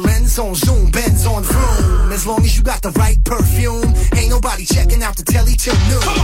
When I step in the room. And ain't nobody leaving till I set it with the boom. Rock your body, mic check.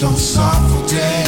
don't stop for.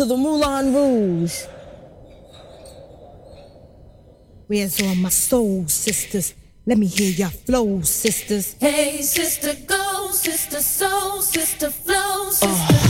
to the Moulin Rouge. Where's all my soul, sisters? Let me hear your flow, sisters. Hey, sister, go, sister, soul, sister, flow, uh. sister.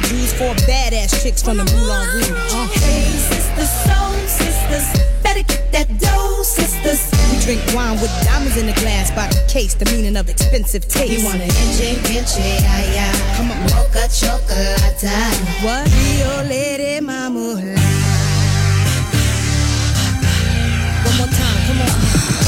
the dudes for badass chicks from the Moulin Rouge. Huh? Hey, sisters, soul sisters, better get that dough, sisters. We drink wine with diamonds in the glass by the case, the meaning of expensive taste. You want an enche, enche. Come on, mocha chocolate. What? Rio Lady Mama. One more time, come on.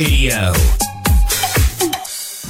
Radio.